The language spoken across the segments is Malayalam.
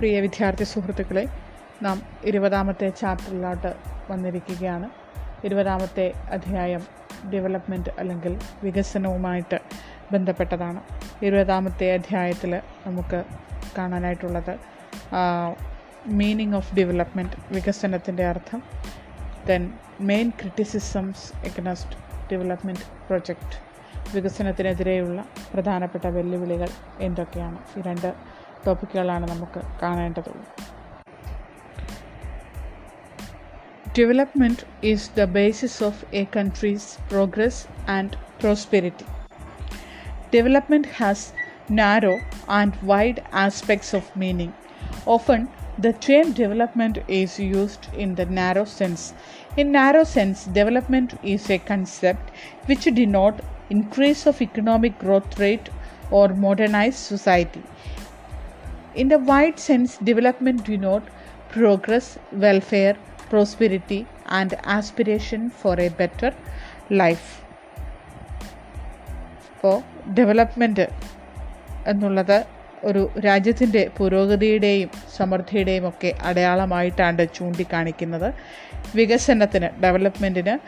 പ്രിയ വിദ്യാർത്ഥി സുഹൃത്തുക്കളെ നാം ഇരുപതാമത്തെ ചാപ്റ്ററിലോട്ട് വന്നിരിക്കുകയാണ്. ഇരുപതാമത്തെ അധ്യായം ഡെവലപ്മെന്റ് അല്ലെങ്കിൽ വികസനവുമായിട്ട് ബന്ധപ്പെട്ടതാണ്. ഇരുപതാമത്തെ അധ്യായത്തിൽ നമുക്ക് കാണാനായിട്ടുള്ളത് മീനിങ് ഓഫ് ഡെവലപ്മെന്റ് വികസനത്തിന്റെ അർത്ഥം. Then main criticisms against development project വികസനത്തിനെതിരെയുള്ള പ്രധാനപ്പെട്ട വെല്ലുവിളികൾ എന്തൊക്കെയാണ്? ഈ രണ്ട് ടോപ്പിക്കുകളാണ് നമുക്ക് കാണേണ്ടതുള്ളത് development is the basis of a country's progress and prosperity development has narrow and wide aspects of meaning of the term development is used in the narrow sense. In narrow sense, development is a concept which denote increase of economic growth rate or modernized society. In the wide sense, development note progress, welfare, prosperity, and aspiration for a better life. അപ്പോൾ ഡെവലപ്മെന്റ് എന്നുള്ളത് ഒരു രാജ്യത്തിന്റെ പുരോഗതിയുടെയും സമൃദ്ധിയുടെയും ഒക്കെ അടയാളമായിട്ടാണ് ചൂണ്ടിക്കാണിക്കുന്നത്. വികസനത്തിന് ഡെവലപ്മെന്റിന്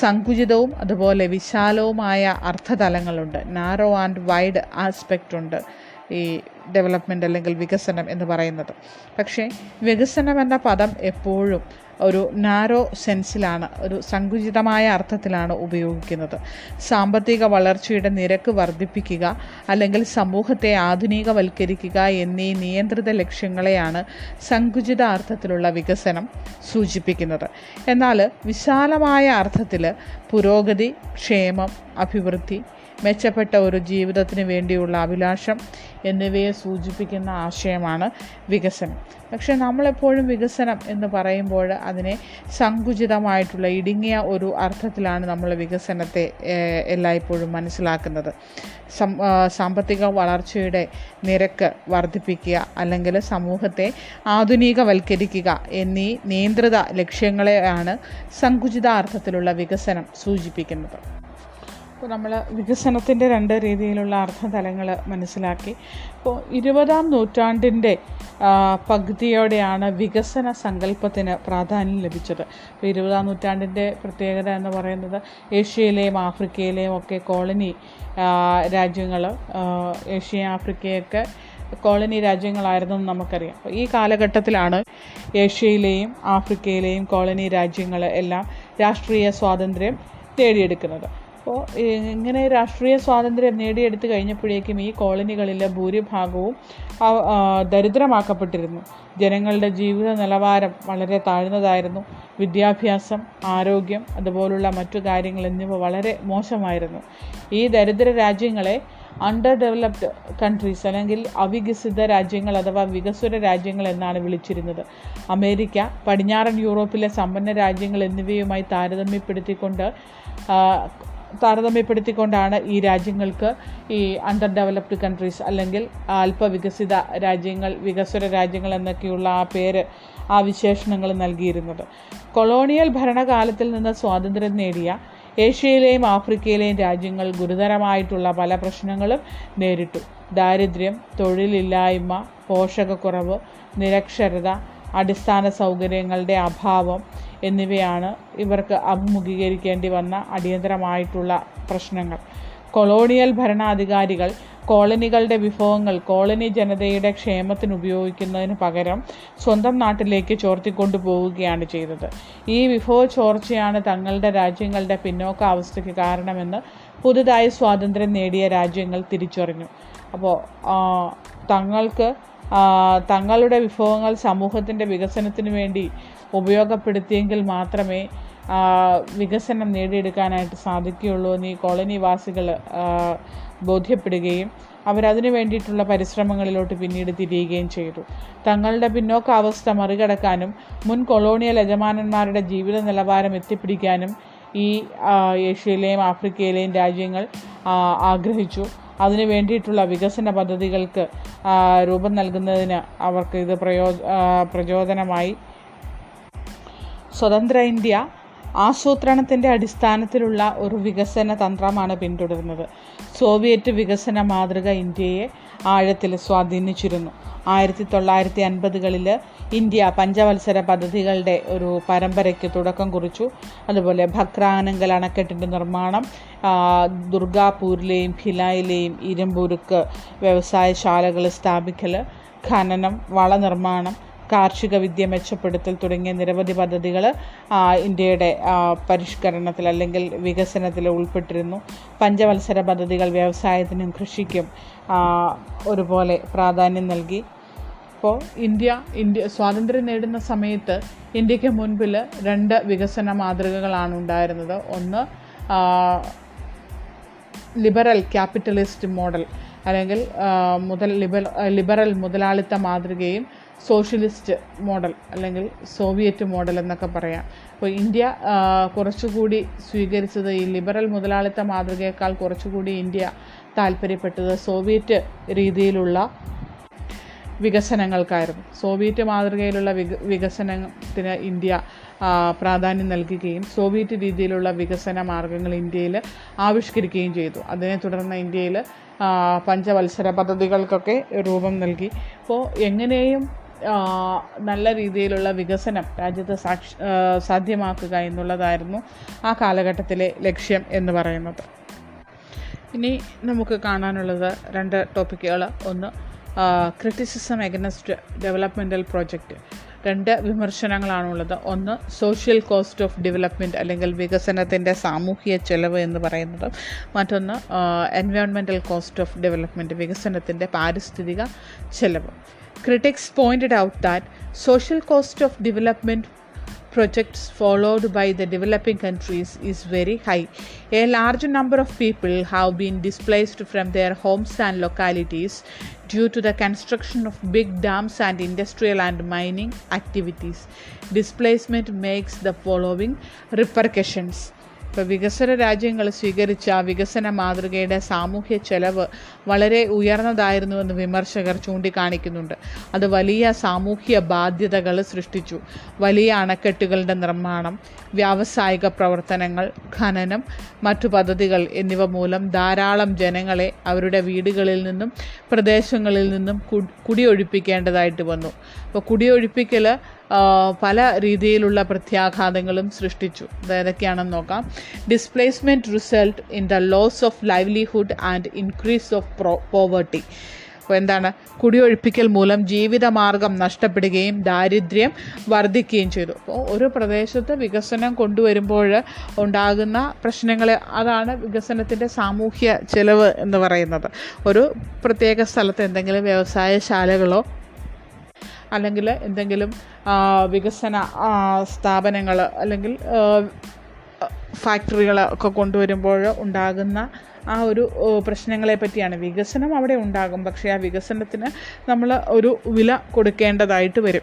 സങ്കുചിതവും അതുപോലെ വിശാലവുമായ അർത്ഥതലങ്ങളുണ്ട്. നാരോ ആൻഡ് വൈഡ് ആസ്പെക്റ്റ് ഉണ്ട്. ഈ ഡെവലപ്മെന്റ് അല്ലെങ്കിൽ വികസനം എന്ന് പറയുന്നത്. പക്ഷേ വികസനം എന്ന പദം എപ്പോഴും ഒരു നാരോ സെൻസിലാണ് ഒരു സങ്കുചിതമായ അർത്ഥത്തിലാണ് ഉപയോഗിക്കുന്നത്. സാമ്പത്തിക വളർച്ചയുടെ നിരക്ക് വർദ്ധിപ്പിക്കുക അല്ലെങ്കിൽ സമൂഹത്തെ ആധുനികവൽക്കരിക്കുക എന്നീ നിയന്ത്രിത ലക്ഷ്യങ്ങളെയാണ് സങ്കുചിത അർത്ഥത്തിലുള്ള വികസനം സൂചിപ്പിക്കുന്നത്. എന്നാൽ വിശാലമായ അർത്ഥത്തിൽ പുരോഗതി ക്ഷേമം അഭിവൃദ്ധി മെച്ചപ്പെട്ട ഒരു ജീവിതത്തിന് വേണ്ടിയുള്ള അഭിലാഷം എന്നിവയെ സൂചിപ്പിക്കുന്ന ആശയമാണ് വികസനം. പക്ഷേ നമ്മളെപ്പോഴും വികസനം എന്ന് പറയുമ്പോൾ അതിനെ സങ്കുചിതമായിട്ടുള്ള ഇടുങ്ങിയ ഒരു അർത്ഥത്തിലാണ് നമ്മൾ വികസനത്തെ എല്ലായ്പ്പോഴും മനസ്സിലാക്കുന്നത്. സാമ്പത്തിക വളർച്ചയുടെ നിരക്ക് വർദ്ധിപ്പിക്കുക അല്ലെങ്കിൽ സമൂഹത്തെ ആധുനികവൽക്കരിക്കുക എന്നീ നിയന്ത്രിത ലക്ഷ്യങ്ങളെയാണ് സങ്കുചിത അർത്ഥത്തിലുള്ള വികസനം സൂചിപ്പിക്കുന്നത്. അപ്പോൾ നമ്മൾ വികസനത്തിന്റെ രണ്ട് രീതിയിലുള്ള അർത്ഥതലങ്ങൾ മനസ്സിലാക്കി. അപ്പോൾ ഇരുപതാം നൂറ്റാണ്ടിന്റെ പകുതിയോടെയാണ് വികസന സങ്കല്പത്തിന് പ്രാധാന്യം ലഭിച്ചത്. അപ്പോൾ ഇരുപതാം നൂറ്റാണ്ടിന്റെ പ്രത്യേകത എന്ന് പറയുന്നത് ഏഷ്യയിലെയും ആഫ്രിക്കയിലെയും ഒക്കെ കോളനി രാജ്യങ്ങൾ ഏഷ്യ ആഫ്രിക്കയൊക്കെ കോളനി രാജ്യങ്ങളായിരുന്നു എന്ന് നമുക്കറിയാം. അപ്പോൾ ഈ കാലഘട്ടത്തിലാണ് ഏഷ്യയിലെയും ആഫ്രിക്കയിലെയും കോളനി രാജ്യങ്ങൾ എല്ലാം രാഷ്ട്രീയ സ്വാതന്ത്ര്യം നേടിയെടുക്കുന്നത് അപ്പോൾ ഇങ്ങനെ രാഷ്ട്രീയ സ്വാതന്ത്ര്യം നേടിയെടുത്തു കഴിഞ്ഞപ്പോഴേക്കും ഈ കോളനികളിലെ ഭൂരിഭാഗവും ദരിദ്രമാക്കപ്പെട്ടിരുന്നു. ജനങ്ങളുടെ ജീവിത നിലവാരം വളരെ താഴ്ന്നതായിരുന്നു. വിദ്യാഭ്യാസം ആരോഗ്യം അതുപോലുള്ള മറ്റു കാര്യങ്ങൾ എന്നിവ വളരെ മോശമായിരുന്നു. ഈ ദരിദ്ര രാജ്യങ്ങളെ അണ്ടർ ഡെവലപ്ഡ് കൺട്രീസ് അല്ലെങ്കിൽ അവികസിത രാജ്യങ്ങൾ അഥവാ വികസ്വര രാജ്യങ്ങൾ എന്നാണ് വിളിച്ചിരുന്നത്. അമേരിക്ക പടിഞ്ഞാറൻ യൂറോപ്പിലെ സമ്പന്ന രാജ്യങ്ങൾ എന്നിവയുമായി താരതമ്യപ്പെടുത്തിക്കൊണ്ട് താരതമ്യപ്പെടുത്തിക്കൊണ്ടാണ് ഈ രാജ്യങ്ങൾക്ക് ഈ അണ്ടർ ഡെവലപ്ഡ് കൺട്രീസ് അല്ലെങ്കിൽ അല്പവികസിത രാജ്യങ്ങൾ വികസ്വര രാജ്യങ്ങൾ എന്നൊക്കെയുള്ള ആ പേര് ആ വിശേഷണങ്ങൾ നൽകിയിരുന്നത്. കൊളോണിയൽ ഭരണകാലത്തിൽ നിന്ന് സ്വാതന്ത്ര്യം നേടിയ ഏഷ്യയിലെയും ആഫ്രിക്കയിലെയും രാജ്യങ്ങൾ ഗുരുതരമായിട്ടുള്ള പല പ്രശ്നങ്ങളും നേരിട്ടു. ദാരിദ്ര്യം തൊഴിലില്ലായ്മ പോഷകക്കുറവ് നിരക്ഷരത അടിസ്ഥാന സൗകര്യങ്ങളുടെ അഭാവം എന്നിവയാണ് ഇവർക്ക് അഭിമുഖീകരിക്കേണ്ടി വന്ന അടിയന്തരമായിട്ടുള്ള പ്രശ്നങ്ങൾ. കൊളോണിയൽ ഭരണാധികാരികൾ കോളനികളുടെ വിഭവങ്ങൾ കോളനി ജനതയുടെ ക്ഷേമത്തിന് ഉപയോഗിക്കുന്നതിന് പകരം സ്വന്തം നാട്ടിലേക്ക് ചോർത്തിക്കൊണ്ടു പോവുകയാണ് ചെയ്തത്. ഈ വിഭവ ചോർച്ചയാണ് തങ്ങളുടെ രാജ്യങ്ങളുടെ പിന്നോക്ക അവസ്ഥയ്ക്ക് കാരണമെന്ന് പുതുതായി സ്വാതന്ത്ര്യം നേടിയ രാജ്യങ്ങൾ തിരിച്ചറിഞ്ഞു. അപ്പോൾ തങ്ങൾക്ക് തങ്ങളുടെ വിഭവങ്ങൾ സമൂഹത്തിന്റെ വികസനത്തിന് വേണ്ടി ഉപയോഗപ്പെടുത്തിയെങ്കിൽ മാത്രമേ വികസനം നേടിയെടുക്കാനായിട്ട് സാധിക്കുകയുള്ളൂ എന്ന് ഈ കോളനിവാസികൾ ബോധ്യപ്പെടുകയും അവരതിനു വേണ്ടിയിട്ടുള്ള പരിശ്രമങ്ങളിലോട്ട് പിന്നീട് തിരിയുകയും ചെയ്തു. തങ്ങളുടെ പിന്നോക്കാവസ്ഥ മറികടക്കാനും മുൻ കൊളോണിയൽ യജമാനന്മാരുടെ ജീവിത നിലവാരം എത്തിപ്പിടിക്കാനും ഈ ഏഷ്യയിലെയും ആഫ്രിക്കയിലെയും രാജ്യങ്ങൾ ആഗ്രഹിച്ചു. അതിനു വേണ്ടിയിട്ടുള്ള വികസന പദ്ധതികൾക്ക് രൂപം നൽകുന്നതിന് അവർക്ക് ഇത് പ്രയോ പ്രചോദനമായി. സ്വതന്ത്ര ഇന്ത്യ ആസൂത്രണത്തിന്റെ അടിസ്ഥാനത്തിലുള്ള ഒരു വികസന തന്ത്രമാണ് പിന്തുടരുന്നത്. സോവിയറ്റ് വികസന മാതൃക ഇന്ത്യയെ ആഴത്തിൽ സ്വാധീനിച്ചിരുന്നു. ആയിരത്തി തൊള്ളായിരത്തി അൻപതുകളിൽ ഇന്ത്യ പഞ്ചവത്സര പദ്ധതികളുടെ ഒരു പരമ്പരയ്ക്ക് തുടക്കം കുറിച്ചു. അതുപോലെ ഭക്രാനങ്കൽ അണക്കെട്ടിന്റെ നിർമ്മാണം ദുർഗാപൂരിലെയും ഭിലായിലെയും ഇരുമ്പുരുക്ക് വ്യവസായശാലകൾ സ്ഥാപിക്കൽ ഖനനം വളനിർമ്മാണം കാർഷിക വിദ്യ മെച്ചപ്പെടുത്തൽ തുടങ്ങിയ നിരവധി പദ്ധതികൾ ഇന്ത്യയുടെ പരിഷ്കരണത്തിൽ അല്ലെങ്കിൽ വികസനത്തിൽ ഉൾപ്പെട്ടിരുന്നു. പഞ്ചവത്സര പദ്ധതികൾ വ്യവസായത്തിനും കൃഷിക്കും ഒരുപോലെ പ്രാധാന്യം നൽകി. അപ്പോൾ ഇന്ത്യ ഇന്ത്യ സ്വാതന്ത്ര്യം നേടുന്ന സമയത്ത് ഇന്ത്യയ്ക്ക് മുൻപിൽ രണ്ട് വികസന മാതൃകകളാണ് ഉണ്ടായിരുന്നത്. ഒന്ന് ലിബറൽ ക്യാപിറ്റലിസ്റ്റ് മോഡൽ അല്ലെങ്കിൽ മുതൽ ലിബറൽ മുതലാളിത്ത മാതൃകയും സോഷ്യലിസ്റ്റ് മോഡൽ അല്ലെങ്കിൽ സോവിയറ്റ് മോഡൽ എന്നൊക്കെ പറയാം. അപ്പോൾ ഇന്ത്യ കുറച്ചുകൂടി സ്വീകരിച്ചത് ഈ ലിബറൽ മുതലാളിത്ത മാതൃകയേക്കാൾ കുറച്ചുകൂടി ഇന്ത്യ താല്പര്യപ്പെട്ടത് സോവിയറ്റ് രീതിയിലുള്ള വികസനങ്ങൾക്കായിരുന്നു. സോവിയറ്റ് മാതൃകയിലുള്ള വിക വികസനത്തിന് ഇന്ത്യ പ്രാധാന്യം നൽകുകയും സോവിയറ്റ് രീതിയിലുള്ള വികസന മാർഗങ്ങൾ ഇന്ത്യയിൽ ആവിഷ്കരിക്കുകയും ചെയ്തു. അതിനെ തുടർന്ന് ഇന്ത്യയിൽ പഞ്ചവത്സര പദ്ധതികൾക്കൊക്കെ രൂപം നൽകി. അപ്പോൾ എങ്ങനെയും നല്ല രീതിയിലുള്ള വികസനം രാജ്യത്ത് സാധ്യമാക്കുക എന്നുള്ളതായിരുന്നു ആ കാലഘട്ടത്തിലെ ലക്ഷ്യം എന്ന് പറയുന്നത്. ഇനി നമുക്ക് കാണാനുള്ളത് രണ്ട് ടോപ്പിക്കുകൾ ഒന്ന് ക്രിറ്റിസിസം എഗനസ്റ്റ് ഡെവലപ്മെന്റൽ പ്രോജക്റ്റ് രണ്ട് വിമർശനങ്ങളാണുള്ളത്. ഒന്ന് സോഷ്യൽ കോസ്റ്റ് ഓഫ് ഡെവലപ്മെന്റ് അല്ലെങ്കിൽ വികസനത്തിന്റെ സാമൂഹിക ചെലവ് എന്ന് പറയുന്നത്. മറ്റൊന്ന് എൻവയോൺമെന്റൽ കോസ്റ്റ് ഓഫ് ഡെവലപ്മെന്റ് വികസനത്തിന്റെ പാരിസ്ഥിതിക ചെലവ്. Critics pointed out that social cost of development projects followed by the developing countries is very high. A large number of people have been displaced from their homes and localities due to the construction of big dams and industrial and mining activities. Displacement makes the following repercussions. ഇപ്പോൾ വികസന രാജ്യങ്ങൾ സ്വീകരിച്ച വികസന മാതൃകയുടെ സാമൂഹ്യ ചെലവ് വളരെ ഉയർന്നതായിരുന്നുവെന്ന് വിമർശകർ ചൂണ്ടിക്കാണിക്കുന്നുണ്ട്. അത് വലിയ സാമൂഹ്യ ബാധ്യതകൾ സൃഷ്ടിച്ചു. വലിയ അണക്കെട്ടുകളുടെ നിർമ്മാണം വ്യാവസായിക പ്രവർത്തനങ്ങൾ ഖനനം മറ്റു പദ്ധതികൾ എന്നിവ മൂലം ധാരാളം ജനങ്ങളെ അവരുടെ വീടുകളിൽ നിന്നും പ്രദേശങ്ങളിൽ നിന്നും കുടിയൊഴിപ്പിക്കേണ്ടതായിട്ട് വന്നു. അപ്പോൾ കുടിയൊഴിപ്പിക്കൽ പല രീതിയിലുള്ള പ്രത്യാഘാതങ്ങളും സൃഷ്ടിച്ചു. ഏതൊക്കെയാണെന്ന് നോക്കാം. Displacement result in the loss of livelihood and increase of poverty അപ്പോൾ എന്താണ്? കുടിയൊഴിപ്പിക്കൽ മൂലം ജീവിതമാർഗം നഷ്ടപ്പെടുകയും ദാരിദ്ര്യം വർദ്ധിക്കുകയും ചെയ്തു. അപ്പോൾ ഒരു പ്രദേശത്ത് വികസനം കൊണ്ടുവരുമ്പോൾ ഉണ്ടാകുന്ന പ്രശ്നങ്ങൾ അതാണ് വികസനത്തിന്റെ സാമൂഹ്യ ചെലവ് എന്ന് പറയുന്നത്. ഒരു പ്രത്യേക സ്ഥലത്ത് എന്തെങ്കിലും വ്യവസായശാലകളോ അല്ലെങ്കിൽ എന്തെങ്കിലും വികസന സ്ഥാപനങ്ങൾ അല്ലെങ്കിൽ ഫാക്ടറികൾ ഒക്കെ കൊണ്ടുവരുമ്പോൾ ഉണ്ടാകുന്ന ആ ഒരു പ്രശ്നങ്ങളെ പറ്റിയാണ്. വികസനം അവിടെ ഉണ്ടാകും. പക്ഷേ ആ വികസനത്തിന് നമ്മൾ ഒരു വില കൊടുക്കേണ്ടതായിട്ട് വരും.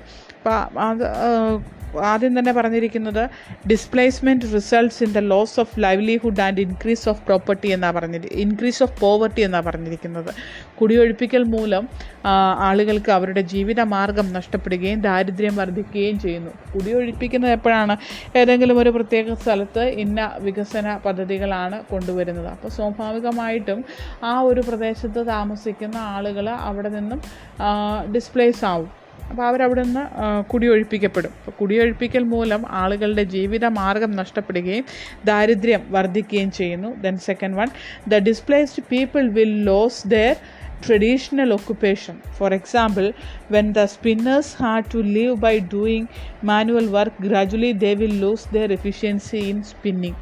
ആദ്യം തന്നെ പറഞ്ഞിരിക്കുന്നത് displacement results in the loss of livelihood and increase of property എന്നാണ് പറഞ്ഞിരി ഇൻക്രീസ് ഓഫ് പോവർട്ടി എന്നാണ് പറഞ്ഞിരിക്കുന്നത്. കുടിയൊഴിപ്പിക്കൽ മൂലം ആളുകൾക്ക് അവരുടെ ജീവിത മാർഗം നഷ്ടപ്പെടുകയും ദാരിദ്ര്യം വർദ്ധിക്കുകയും ചെയ്യുന്നു. കുടിയൊഴിപ്പിക്കുന്നത് എപ്പോഴാണ്? ഏതെങ്കിലും ഒരു പ്രത്യേക സ്ഥലത്ത് ഇന്ന വികസന പദ്ധതികളാണ് കൊണ്ടുവരുന്നത്. അപ്പോൾ സ്വാഭാവികമായിട്ടും ആ ഒരു പ്രദേശത്ത് താമസിക്കുന്ന ആളുകൾ അവിടെ നിന്നും ഡിസ്പ്ലേസ് ആവും. അപ്പോൾ അവരവിടെ നിന്ന് കുടിയൊഴിപ്പിക്കപ്പെടും അപ്പോൾ കുടിയൊഴിപ്പിക്കൽ മൂലം ആളുകളുടെ ജീവിത മാർഗം നഷ്ടപ്പെടുകയും ദാരിദ്ര്യം വർദ്ധിക്കുകയും ചെയ്യുന്നു then second one the displaced people will lose their traditional occupation. For example, when the spinners had to live by doing manual work, gradually they will lose their efficiency in spinning.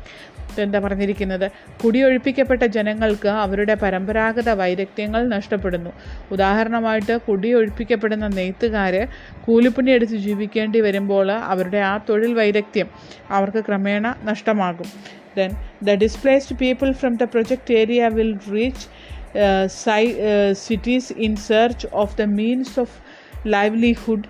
എന്താ പറഞ്ഞിരിക്കുന്നത്? കുടിയൊഴിപ്പിക്കപ്പെട്ട ജനങ്ങൾക്ക് അവരുടെ പരമ്പരാഗത വൈദഗ്ധ്യങ്ങൾ നഷ്ടപ്പെടുന്നു. ഉദാഹരണമായിട്ട് കുടിയൊഴിപ്പിക്കപ്പെടുന്ന നെയ്ത്തുകാർ കൂലിപ്പണി എടുത്ത് ജീവിക്കേണ്ടി വരുമ്പോൾ അവരുടെ ആ തൊഴിൽ വൈദഗ്ധ്യം അവർക്ക് ക്രമേണ നഷ്ടമാകും. Then the displaced people from the project area will reach psi cities in search of the means of livelihood.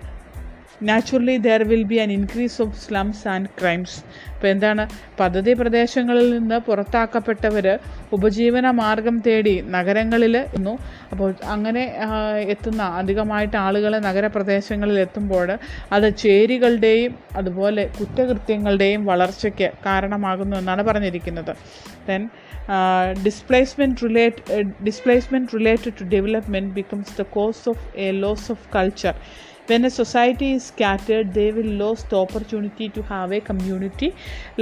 Naturally there will be an increase of slums and crimes ഇപ്പോൾ എന്താണ്? പദ്ധതി പ്രദേശങ്ങളിൽ നിന്ന് പുറത്താക്കപ്പെട്ടവർ ഉപജീവന മാർഗം തേടി നഗരങ്ങളിൽ എത്തുന്നു അപ്പോൾ അങ്ങനെ എത്തുന്ന അധികമായിട്ട് ആളുകൾ നഗരപ്രദേശങ്ങളിൽ എത്തുമ്പോൾ അത് ചേരികളുടെയും അതുപോലെ കുറ്റകൃത്യങ്ങളുടെയും വളർച്ചയ്ക്ക് കാരണമാകുന്നു എന്നാണ് പറഞ്ഞിരിക്കുന്നത്. Then displacement relate displacement related to development becomes the cause of a loss of culture when a society is scattered they will lose the opportunity to have a community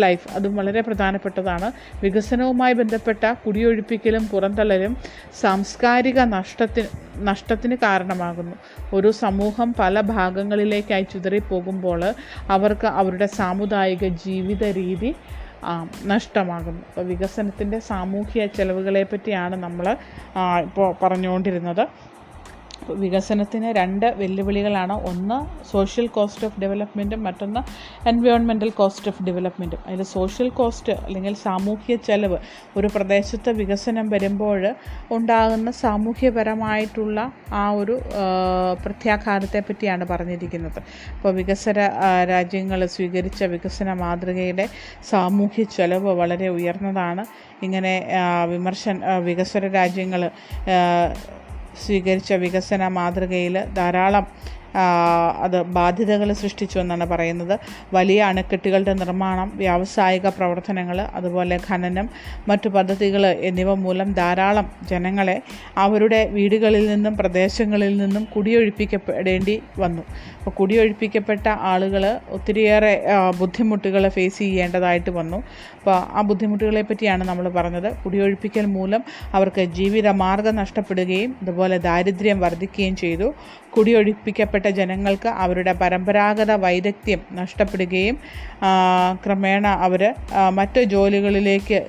life. അതും വളരെ പ്രധാനപ്പെട്ടതാണ്. വികസനവുമായി ബന്ധപ്പെട്ട കുടിയൊഴിപ്പിക്കലും പുറന്തള്ളലും സാംസ്കാരിക നഷ്ടത്തിന് നഷ്ടത്തിന് കാരണമാകുന്നു. ഒരു സമൂഹം പല ഭാഗങ്ങളിലേക്കായി ചിതറിപ്പോകുമ്പോൾ അവർക്ക് അവരുടെ സാമുദായിക ജീവിത രീതി നഷ്ടമാകുന്നു. അപ്പോൾ വികസനത്തിന്റെ സാമൂഹിക ചെലവുകളെ പറ്റിയാണ് നമ്മൾ ഇപ്പോൾ പറഞ്ഞുകൊണ്ടിരുന്നത്. വികസനത്തിന് രണ്ട് വെല്ലുവിളികളാണ്. ഒന്ന് സോഷ്യൽ കോസ്റ്റ് ഓഫ് ഡെവലപ്മെന്റും മറ്റൊന്ന് എൻവയോൺമെന്റൽ കോസ്റ്റ് ഓഫ് ഡെവലപ്മെന്റും അതിൽ സോഷ്യൽ കോസ്റ്റ് അല്ലെങ്കിൽ സാമൂഹ്യ ചെലവ് ഒരു പ്രദേശത്ത് വികസനം വരുമ്പോൾ ഉണ്ടാകുന്ന സാമൂഹ്യപരമായിട്ടുള്ള ആ ഒരു പ്രത്യാഘാതത്തെ പറ്റിയാണ് പറഞ്ഞിരിക്കുന്നത്. അപ്പോൾ വികസന രാജ്യങ്ങൾ സ്വീകരിച്ച വികസന മാതൃകയുടെ സാമൂഹ്യ ചെലവ് വളരെ ഉയർന്നതാണ്. ഇങ്ങനെ വിമർശൻ ആ, വികസ്വര രാജ്യങ്ങൾ സ്വീകരിച്ച വികസന മാതൃകയിൽ ധാരാളം അത് ബാധ്യതകൾ സൃഷ്ടിച്ചു എന്നാണ് പറയുന്നത്. വലിയ അണക്കെട്ടുകളുടെ നിർമ്മാണം വ്യാവസായിക പ്രവർത്തനങ്ങൾ അതുപോലെ ഖനനം മറ്റു പദ്ധതികൾ എന്നിവ മൂലം ധാരാളം ജനങ്ങളെ അവരുടെ വീടുകളിൽ നിന്നും പ്രദേശങ്ങളിൽ നിന്നും കുടിയൊഴിപ്പിക്കപ്പെടേണ്ടി വന്നു. അപ്പോൾ കുടിയൊഴിപ്പിക്കപ്പെട്ട ആളുകൾ ഒത്തിരിയേറെ ബുദ്ധിമുട്ടുകൾ ഫേസ് ചെയ്യേണ്ടതായിട്ട് വന്നു. അപ്പോൾ ആ ബുദ്ധിമുട്ടുകളെ പറ്റിയാണ് നമ്മൾ പറഞ്ഞത്. കുടിയൊഴിപ്പിക്കൽ മൂലം അവർക്ക് ജീവിത മാർഗം നഷ്ടപ്പെടുകയും അതുപോലെ ദാരിദ്ര്യം വർദ്ധിക്കുകയും ചെയ്തു. കുടിയൊഴിപ്പിക്കപ്പെട്ട ജനങ്ങൾക്ക് അവരുടെ പരമ്പരാഗത വൈദഗ്ധ്യം നഷ്ടപ്പെടുകയും ക്രമേണ അവർ മറ്റു ജോലികളിലേക്ക്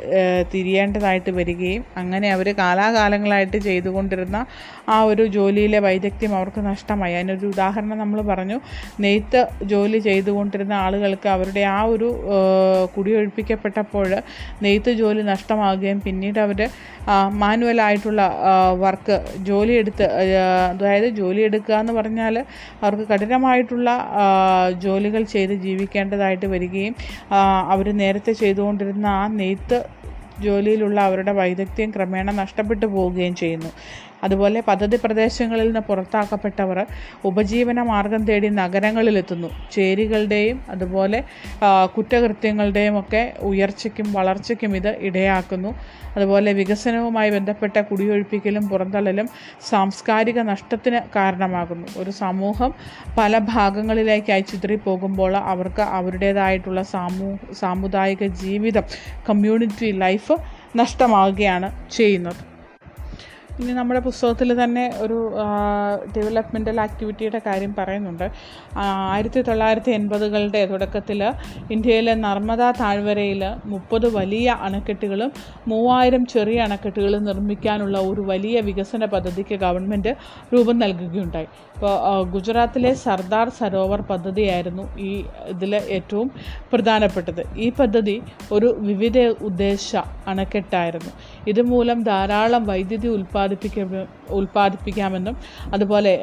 തിരിയേണ്ടതായിട്ട് വരികയും അങ്ങനെ അവർ കാലാകാലങ്ങളായിട്ട് ചെയ്തുകൊണ്ടിരുന്ന ആ ഒരു ജോലിയിലെ വൈദഗ്ധ്യം അവർക്ക് നഷ്ടമായി. അതിനൊരു ഉദാഹരണം നമ്മൾ പറഞ്ഞു. നെയ്ത്ത് ജോലി ചെയ്തുകൊണ്ടിരുന്ന ആളുകൾക്ക് അവരുടെ ആ ഒരു കുടിയൊഴിപ്പിക്കപ്പെട്ടപ്പോൾ നെയ്ത്ത് ജോലി നഷ്ടമാകുകയും പിന്നീട് അവർ മാനുവലായിട്ടുള്ള വർക്ക് ജോലിയെടുത്ത് അതായത് ജോലിയെടുക്കുക എന്ന് പറഞ്ഞാൽ അവർക്ക് കഠിനമായിട്ടുള്ള ജോലികൾ ചെയ്ത് ജീവിക്കേണ്ടതായിട്ട് വരികയും അവർ നേരത്തെ ചെയ്തുകൊണ്ടിരുന്ന ആ നെയ്ത്ത് ജോലിയിലുള്ള അവരുടെ വൈദഗ്ധ്യം ക്രമേണ നഷ്ടപ്പെട്ടു പോവുകയും ചെയ്യുന്നു. അതുപോലെ പദ്ധതി പ്രദേശങ്ങളിൽ നിന്ന് പുറത്താക്കപ്പെട്ടവർ ഉപജീവന മാർഗം തേടി നഗരങ്ങളിലെത്തുന്നു. ചേരികളുടെയും അതുപോലെ കുറ്റകൃത്യങ്ങളുടെയും ഒക്കെ ഉയർച്ചയ്ക്കും വളർച്ചയ്ക്കും ഇത് ഇടയാക്കുന്നു. അതുപോലെ വികസനവുമായി ബന്ധപ്പെട്ട കുടിയൊഴിപ്പിക്കലും പുറന്തള്ളലും സാംസ്കാരിക നഷ്ടത്തിന് കാരണമാകുന്നു. ഒരു സമൂഹം പല ഭാഗങ്ങളിലേക്കായി ചിതറിപ്പോകുമ്പോൾ അവർക്ക് അവരുടേതായിട്ടുള്ള സാമൂ സാമുദായിക ജീവിതം കമ്മ്യൂണിറ്റി ലൈഫ് നഷ്ടമാവുകയാണ് ചെയ്യുന്നത്. ഇനി നമ്മുടെ പുസ്തകത്തിൽ തന്നെ ഒരു ഡെവലപ്മെന്റൽ ആക്ടിവിറ്റിയുടെ കാര്യം പറയുന്നുണ്ട്. ആയിരത്തി തൊള്ളായിരത്തി എൺപതുകളുടെ തുടക്കത്തിൽ ഇന്ത്യയിലെ നർമ്മദ താഴ്വരയിൽ മുപ്പത് വലിയ അണക്കെട്ടുകളും മൂവായിരം ചെറിയ അണക്കെട്ടുകളും നിർമ്മിക്കാനുള്ള ഒരു വലിയ വികസന പദ്ധതിക്ക് ഗവൺമെന്റ് രൂപം നൽകുകയുണ്ടായി. ഇപ്പോൾ ഗുജറാത്തിലെ സർദാർ സരോവർ പദ്ധതിയായിരുന്നു ഈ ഇതിൽ ഏറ്റവും പ്രധാനപ്പെട്ടത്. ഈ പദ്ധതി ഒരു വിവിധ ഉദ്ദേശ അണക്കെട്ടായിരുന്നു. ഇതുമൂലം ധാരാളം വൈദ്യുതി ഉൽപ്പാദിപ്പിക്ക ഉൽപ്പാദിപ്പിക്കാമെന്നും അതുപോലെ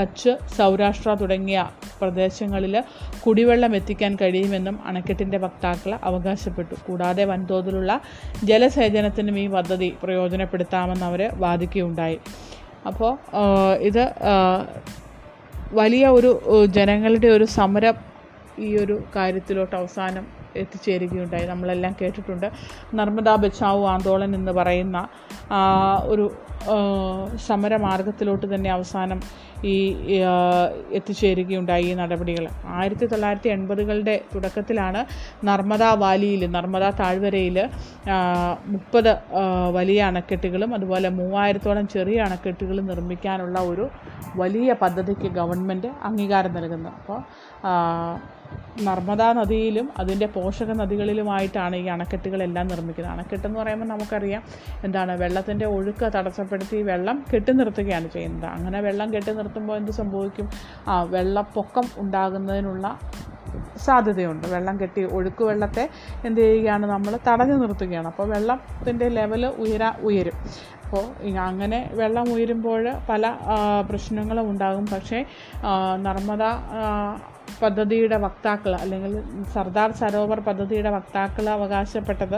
കച്ച് സൗരാഷ്ട്ര തുടങ്ങിയ പ്രദേശങ്ങളിൽ കുടിവെള്ളം എത്തിക്കാൻ കഴിയുമെന്നും അണക്കെട്ടിന്റെ വക്താക്കൾ അവകാശപ്പെട്ടു. കൂടാതെ വൻതോതിലുള്ള ജലസേചനത്തിനും ഈ പദ്ധതി പ്രയോജനപ്പെടുത്താമെന്ന് അവർ വാദിക്കുകയുണ്ടായി. അപ്പോൾ ഇത് വലിയ ഒരു ജനങ്ങളുടെ ഒരു സമരം ഈ ഒരു കാര്യത്തിലോട്ട് അവസാനം എത്തിച്ചേരുകയുണ്ടായി. നമ്മളെല്ലാം കേട്ടിട്ടുണ്ട്. നർമ്മദാ ബച്ചാവു ആന്തോളൻ എന്ന് പറയുന്ന ഒരു സമരമാർഗത്തിലോട്ട് തന്നെ അവസാനം ഈ എത്തിച്ചേരുകയുണ്ടായി ഈ നടപടികൾ. ആയിരത്തി തൊള്ളായിരത്തി എൺപതുകളുടെ തുടക്കത്തിലാണ് നർമ്മദ വാലിയിൽ നർമ്മദ താഴ്വരയിൽ മുപ്പത് വലിയ അണക്കെട്ടുകളും അതുപോലെ മൂവായിരത്തോളം ചെറിയ അണക്കെട്ടുകളും നിർമ്മിക്കാനുള്ള ഒരു വലിയ പദ്ധതിക്ക് ഗവൺമെന്റ് അംഗീകാരം നൽകുന്നത് അപ്പോൾ നർമ്മദാ നദിയിലും അതിന്റെ പോഷക നദികളിലുമായിട്ടാണ് ഈ അണക്കെട്ടുകളെല്ലാം നിർമ്മിക്കുന്നത്. അണക്കെട്ടെന്ന് പറയുമ്പോൾ നമുക്കറിയാം എന്താണ് വെള്ളത്തിന്റെ ഒഴുക്ക് തടസ്സപ്പെടുത്തി വെള്ളം കെട്ടി നിർത്തുകയാണ് ചെയ്യുന്നത്. അങ്ങനെ വെള്ളം കെട്ടി നിർത്തുമ്പോൾ എന്ത് സംഭവിക്കും? ആ വെള്ളപ്പൊക്കം ഉണ്ടാകുന്നതിനുള്ള സാധ്യതയുണ്ട്. വെള്ളം കെട്ടി ഒഴുക്ക് വെള്ളത്തെ എന്ത് ചെയ്യുകയാണ്? നമ്മൾ തടഞ്ഞു നിർത്തുകയാണ്. അപ്പോൾ വെള്ളത്തിന്റെ ലെവൽ ഉയരാ ഉയരും. അപ്പോൾ അങ്ങനെ വെള്ളം ഉയരുമ്പോൾ പല പ്രശ്നങ്ങളും ഉണ്ടാകും. പക്ഷേ നർമ്മദ പദ്ധതിയുടെ വക്താക്കൾ അല്ലെങ്കിൽ സർദാർ സരോവർ പദ്ധതിയുടെ വക്താക്കൾ അവകാശപ്പെട്ടത്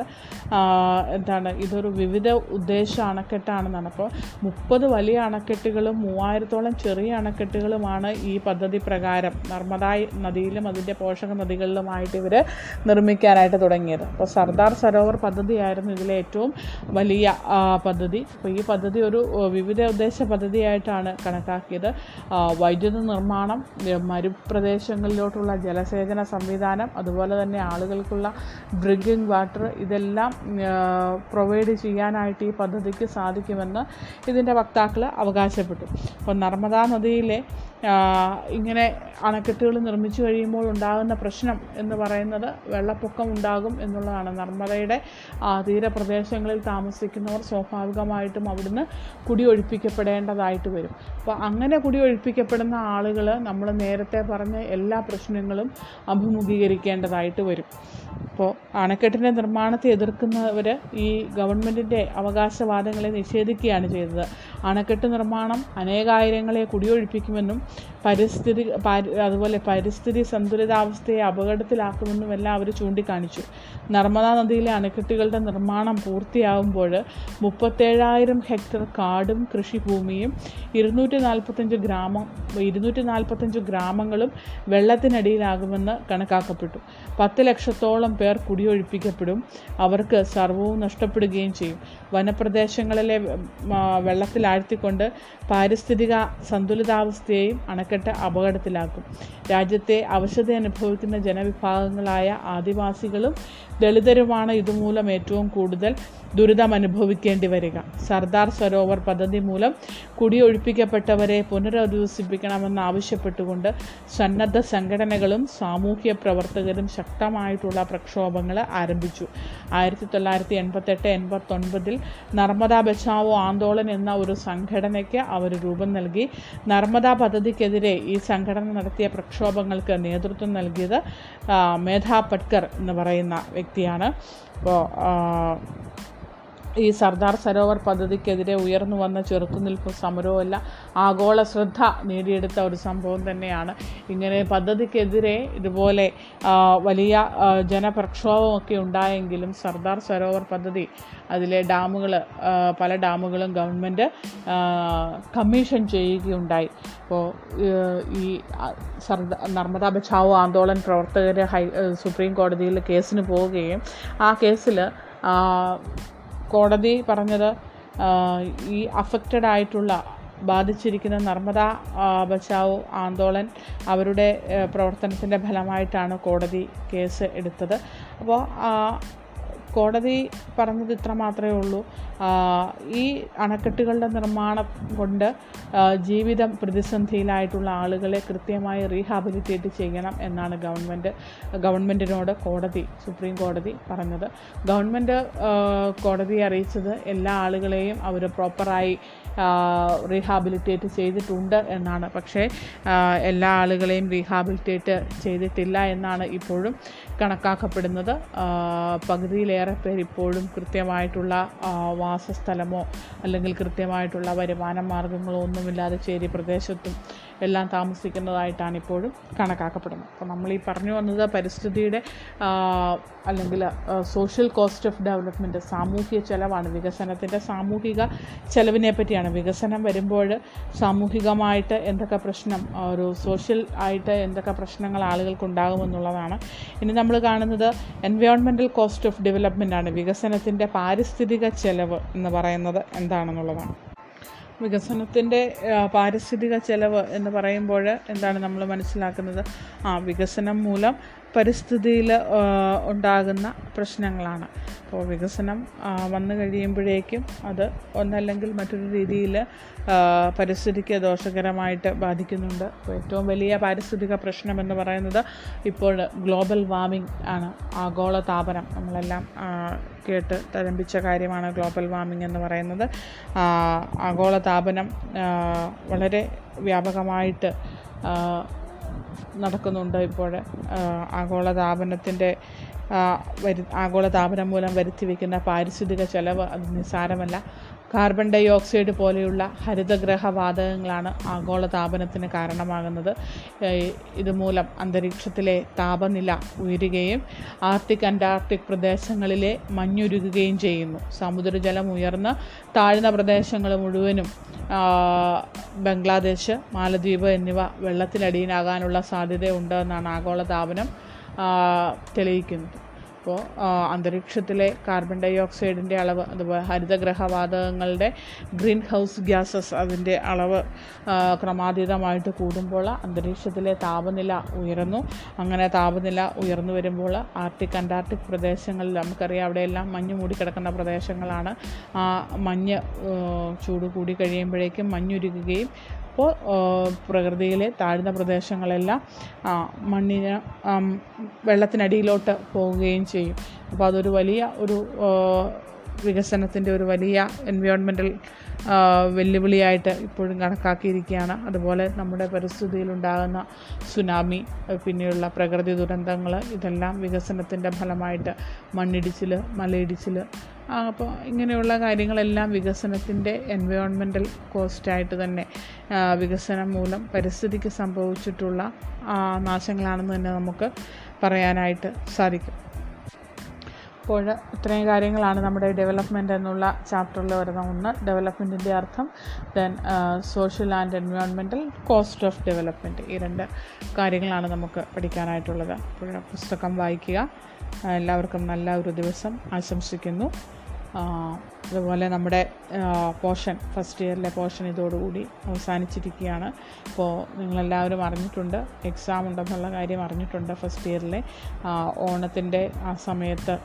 എന്താണ് ഇതൊരു വിവിധ ഉദ്ദേശ അണക്കെട്ടാണെന്നാണ്. അപ്പോൾ മുപ്പത് വലിയ അണക്കെട്ടുകളും മൂവായിരത്തോളം ചെറിയ അണക്കെട്ടുകളുമാണ് ഈ പദ്ധതി പ്രകാരം നർമ്മദ നദിയിലും അതിന്റെ പോഷക നദികളിലുമായിട്ട് ഇവർ നിർമ്മിക്കാനായിട്ട് തുടങ്ങിയത്. അപ്പോൾ സർദാർ സരോവർ പദ്ധതിയായിരുന്നു ഇതിലെ ഏറ്റവും വലിയ പദ്ധതി. അപ്പോൾ ഈ പദ്ധതി ഒരു വിവിധ ഉദ്ദേശ പദ്ധതിയായിട്ടാണ് കണക്കാക്കിയത്. വൈദ്യുത നിർമ്മാണം ഏ, മരുപ്രദേശങ്ങളിലോട്ടുള്ള ജലസേചന സംവിധാനം അതുപോലെ തന്നെ ആളുകൾക്കുള്ള ഡ്രിങ്കിങ് വാട്ടർ ഇതെല്ലാം പ്രൊവൈഡ് ചെയ്യാനായിട്ട് ഈ പദ്ധതിക്ക് സാധിക്കുമെന്ന് ഇതിന്റെ വക്താക്കൾ അവകാശപ്പെട്ടു. അപ്പോൾ നർമ്മദാ നദിയിലെ ഇങ്ങനെ അണക്കെട്ടുകൾ നിർമ്മിച്ചു കഴിയുമ്പോൾ ഉണ്ടാകുന്ന പ്രശ്നം എന്ന് പറയുന്നത് വെള്ളപ്പൊക്കം ഉണ്ടാകും എന്നുള്ളതാണ്. നർമ്മദയുടെ തീരപ്രദേശങ്ങളിൽ താമസിക്കുന്നവർ സ്വാഭാവികമായിട്ടും അവിടുന്ന് കുടിയൊഴിപ്പിക്കപ്പെടേണ്ടതായിട്ട് വരും. അപ്പോൾ അങ്ങനെ കുടിയൊഴിപ്പിക്കപ്പെടുന്ന ആളുകൾ നമ്മൾ നേരത്തെ പറഞ്ഞ എല്ലാ പ്രശ്നങ്ങളും അഭിമുഖീകരിക്കേണ്ടതായിട്ട് വരും. അപ്പോൾ അണക്കെട്ടിന്റെ നിർമ്മാണത്തെ എതിർക്കുന്നവർ ഈ ഗവൺമെന്റിന്റെ അവകാശവാദങ്ങളെ നിഷേധിക്കുകയാണ് ചെയ്തത്. അണക്കെട്ട് നിർമ്മാണം അനേകായിരങ്ങളെ കുടിയൊഴിപ്പിക്കുമെന്നും പരിസ്ഥിതി അതുപോലെ പരിസ്ഥിതി സന്തുലിതാവസ്ഥയെ അപകടത്തിലാക്കുമെന്നും എല്ലാം അവർ ചൂണ്ടിക്കാണിച്ചു. നർമ്മദാ നദിയിലെ അണക്കെട്ടുകളുടെ നിർമ്മാണം പൂർത്തിയാകുമ്പോൾ മുപ്പത്തേഴായിരം ഹെക്ടർ കാടും കൃഷിഭൂമിയും ഇരുന്നൂറ്റി നാൽപ്പത്തഞ്ച് ഗ്രാമം ഇരുന്നൂറ്റി നാൽപ്പത്തഞ്ച് ഗ്രാമങ്ങളും വെള്ളത്തിനടിയിലാകുമെന്ന് കണക്കാക്കപ്പെട്ടു. പത്ത് ലക്ഷത്തോളം പേർ കുടിയൊഴിപ്പിക്കപ്പെടും. അവർക്ക് സർവവും നഷ്ടപ്പെടുകയും ചെയ്യും. വനപ്രദേശങ്ങളിലെ ആ, വെള്ളത്തിലാഴ്ത്തിക്കൊണ്ട് പാരിസ്ഥിതിക സന്തുലിതാവസ്ഥയെയും അണക്കെട്ട് അപകടത്തിലാക്കും. രാജ്യത്തെ അവശത അനുഭവിക്കുന്ന ജനവിഭാഗങ്ങളായ ആദിവാസികളും ദളിതരുമാണ് ഇതുമൂലം ഏറ്റവും കൂടുതൽ ദുരിതം അനുഭവിക്കേണ്ടി വരിക. സർദാർ സരോവർ പദ്ധതി മൂലം കുടിയൊഴിപ്പിക്കപ്പെട്ടവരെ പുനരധിവസിപ്പിക്കണമെന്നാവശ്യപ്പെട്ടുകൊണ്ട് സന്നദ്ധ സംഘടനകളും സാമൂഹ്യ പ്രവർത്തകരും ശക്തമായിട്ടുള്ള പ്രക്ഷോഭങ്ങൾ ആരംഭിച്ചു. ആയിരത്തി തൊള്ളായിരത്തി എൺപത്തെട്ട് എൺപത്തൊൻപതിൽ നർമ്മദ ബച്ചാവോ ആന്തോളൻ എന്ന ഒരു സംഘടനയ്ക്ക് അവർ രൂപം നൽകി. നർമ്മദാ പദ്ധതിക്കെതിരെ ഈ സംഘടന നടത്തിയ പ്രക്ഷോഭങ്ങൾക്ക് നേതൃത്വം നൽകിയത് മേധാ പട്കർ എന്ന് പറയുന്ന വ്യക്തിയാണ്. അപ്പോൾ ഈ സർദാർ സരോവർ പദ്ധതിക്കെതിരെ ഉയർന്നു വന്ന ചെറുത്തുനിൽപ്പ് സമരവും എല്ലാം ആഗോള ശ്രദ്ധ നേടിയെടുത്ത ഒരു സംഭവം തന്നെയാണ്. ഇങ്ങനെ പദ്ധതിക്കെതിരെ ഇതുപോലെ വലിയ ജനപ്രക്ഷോഭമൊക്കെ ഉണ്ടായെങ്കിലും സർദാർ സരോവർ പദ്ധതി അതിലെ ഡാമുകൾ പല ഡാമുകളും ഗവൺമെന്റ് കമ്മീഷൻ ചെയ്യുകയുണ്ടായി. അപ്പോൾ ഈ സർദാ നർമ്മദ ബച്ചാവോ ആന്തോളൻ പ്രവർത്തകരെ ഹൈ സുപ്രീം കോടതിയിൽ കേസിന് പോവുകയും ആ കേസിൽ കോടതി പറഞ്ഞത് ഈ അഫക്റ്റഡ് ആയിട്ടുള്ള ബാധിച്ചിരിക്കുന്ന നർമ്മദ ബച്ചാവ് ആന്തോളൻ അവരുടെ പ്രവർത്തനത്തിന്റെ ഫലമായിട്ടാണ് കോടതി കേസ് എടുത്തത്. അപ്പോൾ കോടതി പറഞ്ഞത് ഇത്ര മാത്രമേ ഉള്ളൂ. ഈ അണക്കെട്ടുകളുടെ നിർമ്മാണം കൊണ്ട് ജീവിതം പ്രതിസന്ധിയിലായിട്ടുള്ള ആളുകളെ കൃത്യമായി റീഹാബിലിറ്റേറ്റ് ചെയ്യണം എന്നാണ് ഗവൺമെന്റ് ഗവൺമെന്റിനോട് കോടതി സുപ്രീം കോടതി പറഞ്ഞത്. ഗവൺമെന്റ് കോടതി കോടതിയെ അറിയിച്ചത് എല്ലാ ആളുകളെയും അവർ പ്രോപ്പറായി റീഹാബിലിറ്റേറ്റ് ചെയ്തിട്ടുണ്ട് എന്നാണ്. പക്ഷേ എല്ലാ ആളുകളെയും റീഹാബിലിറ്റേറ്റ് ചെയ്തിട്ടില്ല എന്നാണ് ഇപ്പോഴും കണക്കാക്കപ്പെടുന്നത്. ആ, പകുതിയിലേറെ പേര് ഇപ്പോഴും കൃത്യമായിട്ടുള്ള വാസസ്ഥലമോ അല്ലെങ്കിൽ കൃത്യമായിട്ടുള്ള വരുമാന മാർഗങ്ങളോ ഒന്നുമില്ലാതെ ചേരി പ്രദേശത്തും എല്ലാം താമസിക്കുന്നതായിട്ടാണ് ഇപ്പോഴും കണക്കാക്കപ്പെടുന്നത്. അപ്പോൾ നമ്മൾ ഈ പറഞ്ഞു വന്നത് പരിസ്ഥിതിയുടെ അല്ലെങ്കിൽ സോഷ്യൽ കോസ്റ്റ് ഓഫ് ഡെവലപ്മെന്റ് സാമൂഹിക ചെലവാണ്. വികസനത്തിന്റെ സാമൂഹിക ചെലവിനെ പറ്റിയാണ്. വികസനം വരുമ്പോൾ സാമൂഹികമായിട്ട് എന്തൊക്കെ പ്രശ്നം ഒരു സോഷ്യൽ ആയിട്ട് എന്തൊക്കെ പ്രശ്നങ്ങൾ ആളുകൾക്ക് ഉണ്ടാകുമെന്നുള്ളതാണ് ഇനി നമ്മൾ കാണുന്നത് എൻവയോൺമെന്റൽ കോസ്റ്റ് ഓഫ് ഡെവലപ്മെന്റ് ആണ്. വികസനത്തിന്റെ പാരിസ്ഥിതിക ചെലവ് എന്ന് പറയുന്നത് എന്താണെന്നുള്ളതാണ്. വികസനത്തിന്റെ പാരിസ്ഥിതിക ചെലവ് എന്ന് പറയുമ്പോൾ എന്താണ് നമ്മൾ മനസ്സിലാക്കുന്നത്? ആ വികസനം മൂലം പരിസ്ഥിതിയിൽ ഉണ്ടാകുന്ന പ്രശ്നങ്ങളാണ്. അപ്പോൾ വികസനം വന്നു കഴിയുമ്പോഴേക്കും അത് ഒന്നല്ലെങ്കിൽ മറ്റൊരു രീതിയിൽ പരിസ്ഥിതിക്ക് ദോഷകരമായിട്ട് ബാധിക്കുന്നുണ്ട്. അപ്പോൾ ഏറ്റവും വലിയ പാരിസ്ഥിതിക പ്രശ്നം എന്ന് പറയുന്നത് ഇപ്പോൾ ഗ്ലോബൽ വാർമിംഗ് ആണ്. ആഗോള താപനം. നമ്മളെല്ലാം കേട്ട് തരംപിച്ച കാര്യമാണ് ഗ്ലോബൽ വാർമിംഗ് എന്ന് പറയുന്നത്. ആഗോള താപനം വളരെ വ്യാപകമായിട്ട് നടക്കുന്നുണ്ട് ഇപ്പോൾ ആഗോളതാപനത്തിന്റെ വരു ആഗോളതാപനം മൂലം വരുത്തി വയ്ക്കുന്ന പാരിസ്ഥിതിക ചെലവ് അത് നിസ്സാരമല്ല. കാർബൺ ഡൈ ഓക്സൈഡ് പോലെയുള്ള ഹരിതഗ്രഹ വാതകങ്ങളാണ് ആഗോളതാപനത്തിന് കാരണമാകുന്നത്. ഇതുമൂലം അന്തരീക്ഷത്തിലെ താപനില ഉയരുകയും ആർട്ടിക് അന്റാർട്ടിക് പ്രദേശങ്ങളിലെ മഞ്ഞുരുകുകയും ചെയ്യുന്നു. സമുദ്രജലം ഉയർന്ന് താഴ്ന്ന പ്രദേശങ്ങൾ മുഴുവനും ബംഗ്ലാദേശ് മാലദ്വീപ് എന്നിവ വെള്ളത്തിനടിയിലാകാനുള്ള സാധ്യതയുണ്ടെന്നാണ് ആഗോളതാപനം തെളിയിക്കുന്നത്. അപ്പോൾ അന്തരീക്ഷത്തിലെ കാർബൺ ഡൈ ഓക്സൈഡിന്റെ അളവ് അതുപോലെ ഹരിതഗ്രഹവാതകങ്ങളുടെ ഗ്രീൻ ഹൗസ് ഗ്യാസസ് അതിന്റെ അളവ് ക്രമാതീതമായിട്ട് കൂടുമ്പോൾ അന്തരീക്ഷത്തിലെ താപനില ഉയരുന്നു. അങ്ങനെ താപനില ഉയർന്നു വരുമ്പോൾ ആർട്ടിക് അന്റാർട്ടിക് പ്രദേശങ്ങളിൽ നമുക്കറിയാം അവിടെയെല്ലാം മഞ്ഞ് മൂടിക്കിടക്കുന്ന പ്രദേശങ്ങളാണ്. ആ മഞ്ഞ് ചൂട് കൂടി കഴിയുമ്പോഴേക്കും മഞ്ഞുരുകുകയും അപ്പോൾ പ്രകൃതിയിലെ താഴ്ന്ന പ്രദേശങ്ങളെല്ലാം മണ്ണിന് വെള്ളത്തിനടിയിലോട്ട് പോവുകയും ചെയ്യും. അപ്പോൾ അതൊരു വലിയ ഒരു വികസനത്തിന്റെ ഒരു വലിയ എൻവയോൺമെന്റൽ വെല്ലുവിളിയായിട്ട് ഇപ്പോഴും കണക്കാക്കിയിരിക്കുകയാണ്. അതുപോലെ നമ്മുടെ പരിസ്ഥിതിയിലുണ്ടാകുന്ന സുനാമി പിന്നെയുള്ള പ്രകൃതി ദുരന്തങ്ങൾ ഇതെല്ലാം വികസനത്തിന്റെ ഫലമായിട്ട് മണ്ണിടിച്ചിൽ മലയിടിച്ചിൽ അപ്പോൾ ഇങ്ങനെയുള്ള കാര്യങ്ങളെല്ലാം വികസനത്തിന്റെ എൻവയോൺമെന്റൽ കോസ്റ്റായിട്ട് തന്നെ വികസനം മൂലം പരിസ്ഥിതിക്ക് സംഭവിച്ചിട്ടുള്ള നാശങ്ങളാണെന്ന് തന്നെ നമുക്ക് പറയാനായിട്ട് സാധിക്കും. അപ്പോൾ ഇത്രയും കാര്യങ്ങളാണ് നമ്മുടെ ഡെവലപ്മെന്റ് എന്നുള്ള ചാപ്റ്ററിൽ വരുന്ന ഒന്ന്. ഡെവലപ്മെന്റിന്റെ അർത്ഥം ദെൻ സോഷ്യൽ ആൻഡ് എൻവയോൺമെന്റൽ കോസ്റ്റ് ഓഫ് ഡെവലപ്മെന്റ് ഈ രണ്ട് കാര്യങ്ങളാണ് നമുക്ക് പഠിക്കാനായിട്ടുള്ളത്. അപ്പോൾ പുസ്തകം വായിക്കുക. എല്ലാവർക്കും നല്ല ഒരു ദിവസം ആശംസിക്കുന്നു. അതുപോലെ നമ്മുടെ പോർഷൻ ഫസ്റ്റ് ഇയറിലെ പോർഷൻ ഇതോടുകൂടി അവസാനിച്ചിരിക്കുകയാണ്. അപ്പോൾ നിങ്ങളെല്ലാവരും അറിഞ്ഞിട്ടുണ്ട് എക്സാം ഉണ്ടെന്നുള്ള കാര്യം അറിഞ്ഞിട്ടുണ്ട് ഫസ്റ്റ് ഇയറിലെ. ഓണത്തിന്റെ ആ സമയത്ത്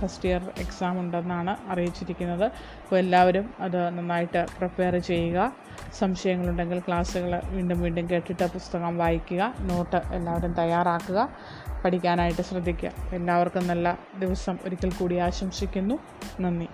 ഫസ്റ്റ് ഇയർ എക്സാം ഉണ്ടെന്നാണ് അറിയിച്ചിരിക്കുന്നത്. അപ്പോൾ എല്ലാവരും അത് നന്നായിട്ട് പ്രിപ്പയർ ചെയ്യുക. സംശയങ്ങളുണ്ടെങ്കിൽ ക്ലാസ്സുകൾ വീണ്ടും വീണ്ടും കേട്ടിട്ട് പുസ്തകം വായിക്കുക. നോട്ട് എല്ലാവരും തയ്യാറാക്കുക. പഠിക്കാനായിട്ട് ശ്രദ്ധിക്കുക. എല്ലാവർക്കും നല്ല ദിവസം ഒരിക്കൽ കൂടി ആശംസിക്കുന്നു. നന്ദി.